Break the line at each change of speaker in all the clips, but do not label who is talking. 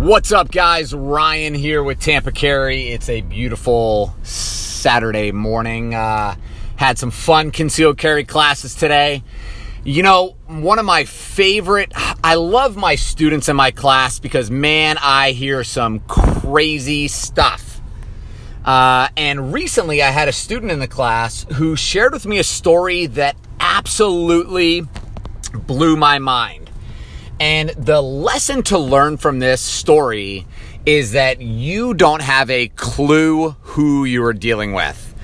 What's up, guys? Ryan here with Tampa Carry. It's a beautiful Saturday morning. Uh, had some fun concealed carry classes today. You know, one of my favorite, I love my students in my class because, man, I hear some crazy stuff. Uh, and recently, I had a student in the class who shared with me a story that absolutely blew my mind. And the lesson to learn from this story is that you don't have a clue who you are dealing with.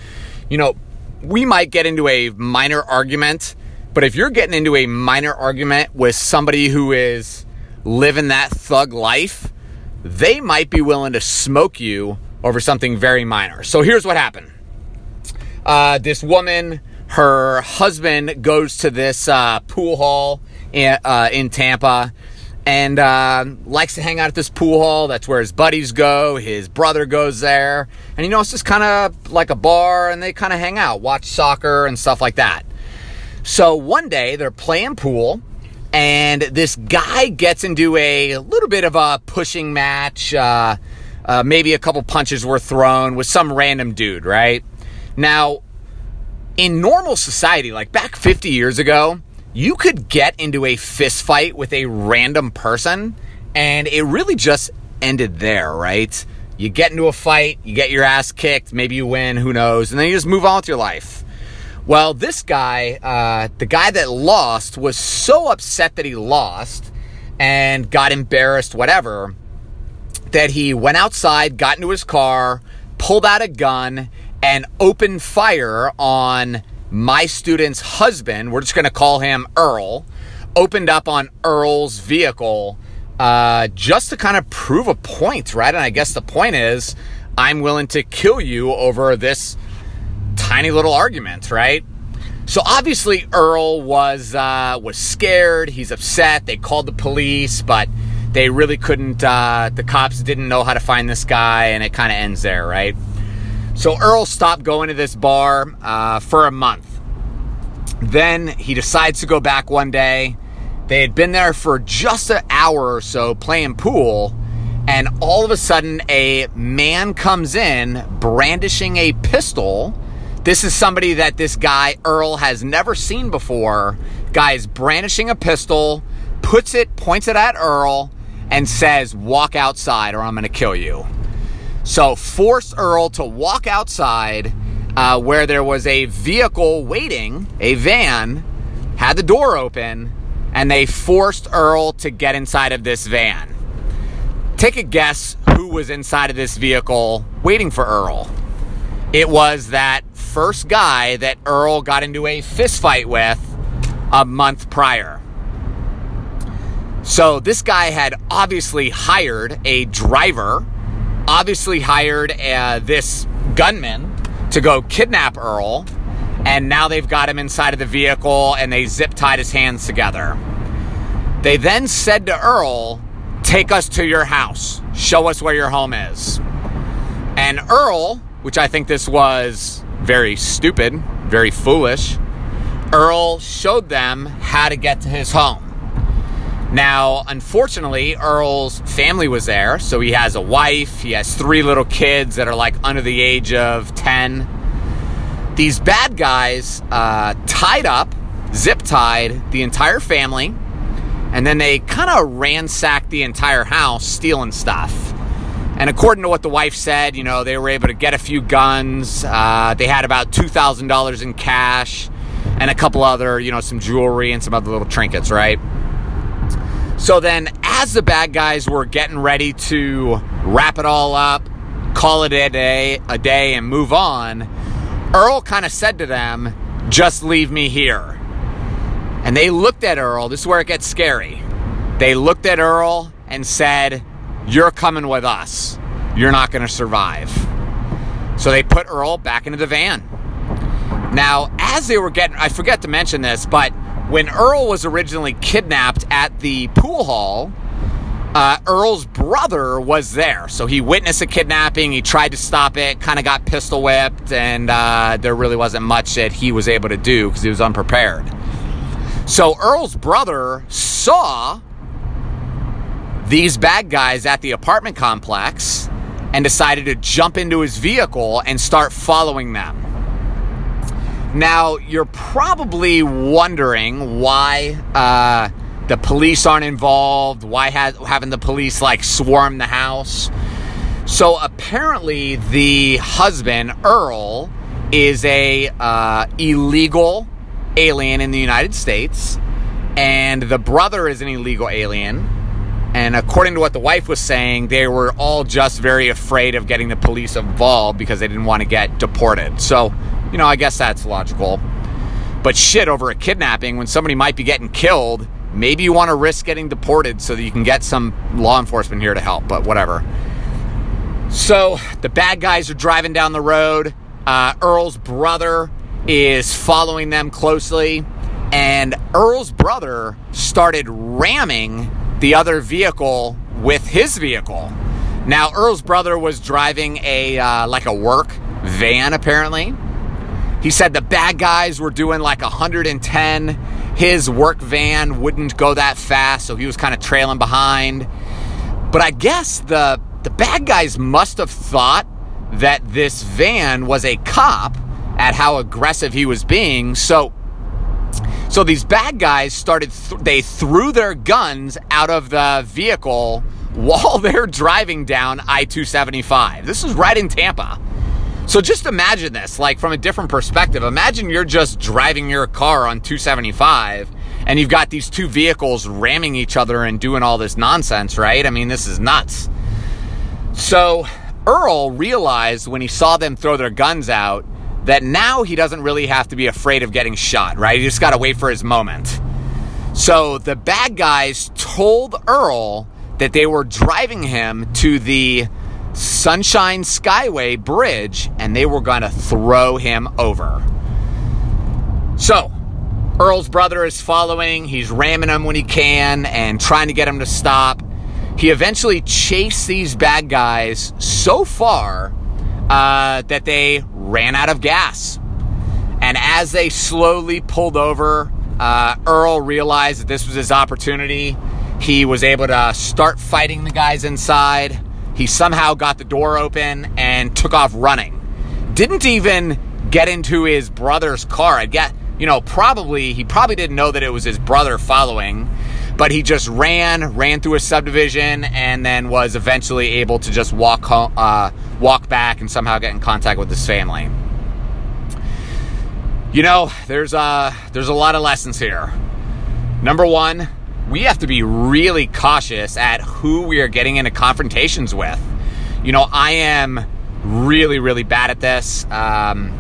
You know, we might get into a minor argument, but if you're getting into a minor argument with somebody who is living that thug life, they might be willing to smoke you over something very minor. So here's what happened. Uh, this woman, her husband goes to this uh, pool hall in, uh, in Tampa and uh, likes to hang out at this pool hall. That's where his buddies go. His brother goes there. And you know, it's just kind of like a bar and they kind of hang out, watch soccer and stuff like that. So one day they're playing pool and this guy gets into a little bit of a pushing match. Uh, uh, maybe a couple punches were thrown with some random dude, right? Now, in normal society, like back 50 years ago, you could get into a fist fight with a random person and it really just ended there, right? You get into a fight, you get your ass kicked, maybe you win, who knows, and then you just move on with your life. Well, this guy, uh, the guy that lost, was so upset that he lost and got embarrassed, whatever, that he went outside, got into his car, pulled out a gun, and opened fire on my student's husband, we're just going to call him Earl, opened up on Earl's vehicle uh, just to kind of prove a point, right? And I guess the point is, I'm willing to kill you over this tiny little argument, right? So obviously Earl was uh, was scared. He's upset. They called the police, but they really couldn't. Uh, the cops didn't know how to find this guy, and it kind of ends there, right? So Earl stopped going to this bar uh, for a month. Then he decides to go back one day. They had been there for just an hour or so playing pool, and all of a sudden, a man comes in brandishing a pistol. This is somebody that this guy, Earl, has never seen before. Guy is brandishing a pistol, puts it, points it at Earl, and says, Walk outside or I'm going to kill you. So force Earl to walk outside uh, where there was a vehicle waiting, a van, had the door open, and they forced Earl to get inside of this van. Take a guess who was inside of this vehicle waiting for Earl. It was that first guy that Earl got into a fistfight with a month prior. So this guy had obviously hired a driver obviously hired uh, this gunman to go kidnap Earl, and now they've got him inside of the vehicle and they zip tied his hands together. They then said to Earl, Take us to your house, show us where your home is. And Earl, which I think this was very stupid, very foolish, Earl showed them how to get to his home. Now, unfortunately, Earl's family was there, so he has a wife, he has three little kids that are like under the age of 10. These bad guys uh, tied up, zip tied the entire family, and then they kind of ransacked the entire house, stealing stuff. And according to what the wife said, you know, they were able to get a few guns. Uh, they had about $2,000 in cash and a couple other, you know, some jewelry and some other little trinkets, right? So then, as the bad guys were getting ready to wrap it all up, call it a day, a day, and move on, Earl kind of said to them, "Just leave me here." And they looked at Earl. This is where it gets scary. They looked at Earl and said, "You're coming with us. You're not going to survive." So they put Earl back into the van. Now, as they were getting, I forget to mention this, but when Earl was originally kidnapped at the pool hall, uh, Earl's brother was there. So he witnessed a kidnapping. He tried to stop it, kind of got pistol whipped, and uh, there really wasn't much that he was able to do because he was unprepared. So Earl's brother saw these bad guys at the apartment complex and decided to jump into his vehicle and start following them. Now, you're probably wondering why uh, the police aren't involved, why ha- having the police like swarm the house. So apparently, the husband, Earl, is a uh, illegal alien in the United States, and the brother is an illegal alien. And according to what the wife was saying, they were all just very afraid of getting the police involved because they didn't want to get deported. So, you know, I guess that's logical. But shit, over a kidnapping, when somebody might be getting killed, maybe you want to risk getting deported so that you can get some law enforcement here to help, but whatever. So the bad guys are driving down the road. Uh, Earl's brother is following them closely, and Earl's brother started ramming the other vehicle with his vehicle. Now, Earl's brother was driving a uh, like a work van, apparently. He said the bad guys were doing like 110. His work van wouldn't go that fast, so he was kind of trailing behind. But I guess the the bad guys must have thought that this van was a cop at how aggressive he was being. So so these bad guys started, th- they threw their guns out of the vehicle while they're driving down I 275. This is right in Tampa. So just imagine this, like from a different perspective. Imagine you're just driving your car on 275 and you've got these two vehicles ramming each other and doing all this nonsense, right? I mean, this is nuts. So Earl realized when he saw them throw their guns out that now he doesn't really have to be afraid of getting shot, right? He just got to wait for his moment. So the bad guys told Earl that they were driving him to the Sunshine Skyway bridge and they were going to throw him over. So, Earl's brother is following. He's ramming him when he can and trying to get him to stop. He eventually chased these bad guys so far uh, that they ran out of gas. And as they slowly pulled over, uh, Earl realized that this was his opportunity. He was able to start fighting the guys inside. He somehow got the door open and took off running. Didn't even get into his brother's car. I get, you know, probably, he probably didn't know that it was his brother following, but he just ran, ran through a subdivision, and then was eventually able to just walk home, uh, walk back and somehow get in contact with his family. You know, there's a, there's a lot of lessons here. Number one, we have to be really cautious at who we are getting into confrontations with. You know, I am really, really bad at this. Um,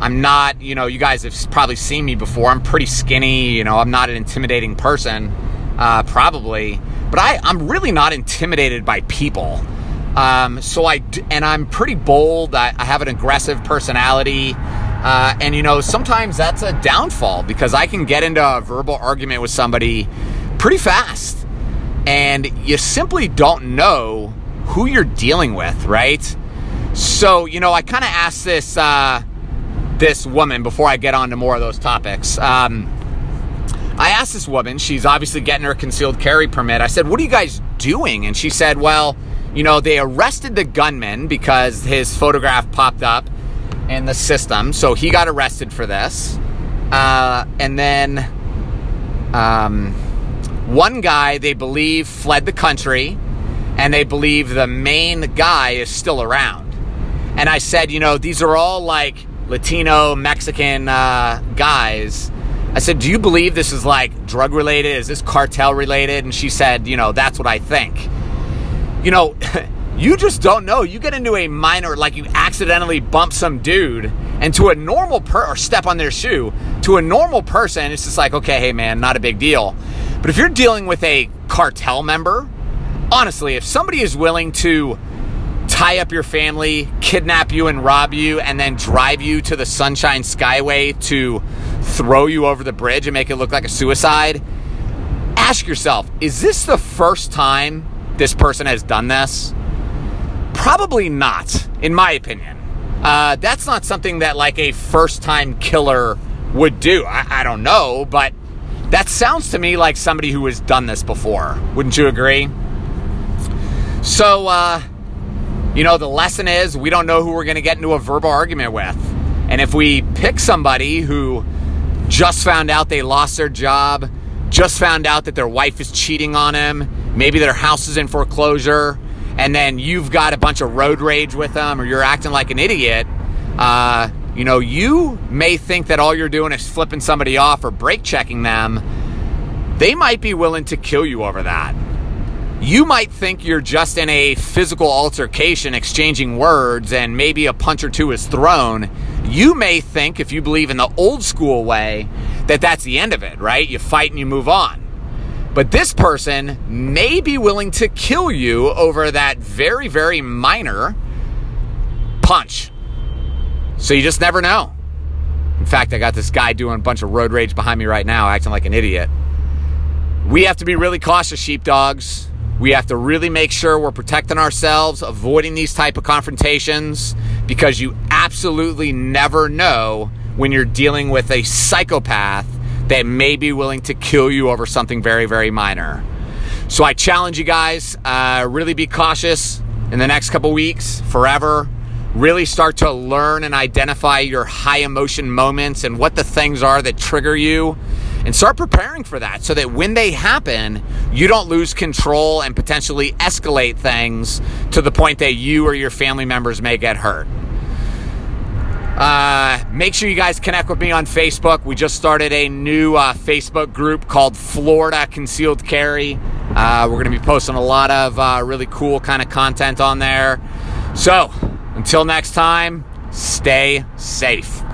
I'm not, you know, you guys have probably seen me before. I'm pretty skinny, you know, I'm not an intimidating person, uh, probably, but I, I'm really not intimidated by people. Um, so I and I'm pretty bold. I, I have an aggressive personality, uh, and you know sometimes that's a downfall because I can get into a verbal argument with somebody pretty fast, and you simply don't know who you're dealing with, right? So you know I kind of asked this uh, this woman before I get on to more of those topics. Um, I asked this woman, she's obviously getting her concealed carry permit. I said, What are you guys doing? And she said, Well, you know, they arrested the gunman because his photograph popped up in the system. So he got arrested for this. Uh, and then um, one guy, they believe, fled the country. And they believe the main guy is still around. And I said, you know, these are all like Latino, Mexican uh, guys. I said, do you believe this is like drug related? Is this cartel related? And she said, you know, that's what I think you know, you just don't know. You get into a minor, like you accidentally bump some dude, and to a normal per or step on their shoe, to a normal person, it's just like, okay, hey man, not a big deal. But if you're dealing with a cartel member, honestly, if somebody is willing to tie up your family, kidnap you and rob you, and then drive you to the Sunshine Skyway to throw you over the bridge and make it look like a suicide, ask yourself, is this the first time this person has done this? Probably not, in my opinion. Uh, that's not something that like a first time killer would do. I, I don't know, but that sounds to me like somebody who has done this before. Wouldn't you agree? So, uh, you know, the lesson is we don't know who we're going to get into a verbal argument with. And if we pick somebody who just found out they lost their job, just found out that their wife is cheating on him, maybe their house is in foreclosure, and then you've got a bunch of road rage with them or you're acting like an idiot, uh, you know, you may think that all you're doing is flipping somebody off or brake checking them. They might be willing to kill you over that. You might think you're just in a physical altercation, exchanging words, and maybe a punch or two is thrown. You may think, if you believe in the old school way, that that's the end of it, right? You fight and you move on. But this person may be willing to kill you over that very, very minor punch. So you just never know. In fact, I got this guy doing a bunch of road rage behind me right now, acting like an idiot. We have to be really cautious, sheepdogs. We have to really make sure we're protecting ourselves, avoiding these type of confrontations, because you absolutely never know when you're dealing with a psychopath that may be willing to kill you over something very, very minor. So I challenge you guys, uh, really be cautious in the next couple weeks, forever. Really start to learn and identify your high emotion moments and what the things are that trigger you. And start preparing for that so that when they happen, you don't lose control and potentially escalate things to the point that you or your family members may get hurt. Uh, make sure you guys connect with me on Facebook. We just started a new uh, Facebook group called Florida Concealed Carry. Uh, we're going to be posting a lot of uh, really cool kind of content on there. So, until next time, stay safe.